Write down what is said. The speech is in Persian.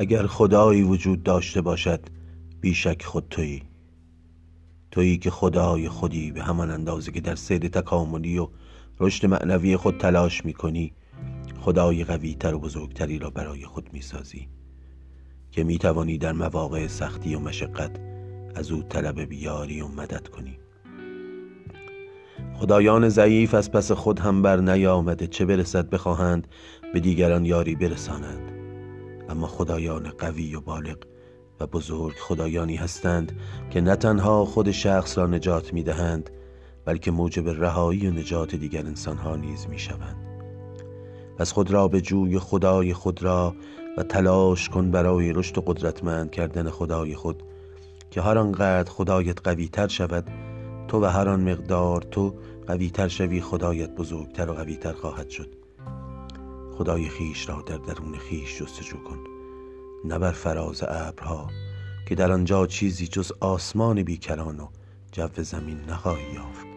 اگر خدایی وجود داشته باشد بیشک خود تویی. تویی که خدای خودی به همان اندازه که در سیر تکاملی و رشد معنوی خود تلاش می‌کنی خدای قویتر و بزرگتری را برای خود می‌سازی که می‌توانی در مواقع سختی و مشقت از او طلب بیاری و مدد کنی. خدایان ضعیف از پس خود هم بر نیامده چه برسد بخواهند به دیگران یاری برسانند. اما خدایان قوی و بالغ و بزرگ خدایانی هستند که نه تنها خود شخص را نجات می دهند بلکه موجب رهایی و نجات دیگر انسانها نیز می شوند پس خود را به جوی خدای خود را و تلاش کن برای رشد و قدرتمند کردن خدای خود که هر آنقدر خدایت قوی تر شود تو و هر آن مقدار تو قوی تر شوی خدایت بزرگتر و قوی تر خواهد شد. خدای خیش را در درون خیش جستجو کن. نه بر فراز ابرها که در آنجا چیزی جز آسمان بیکران و جو زمین نخواهی یافت.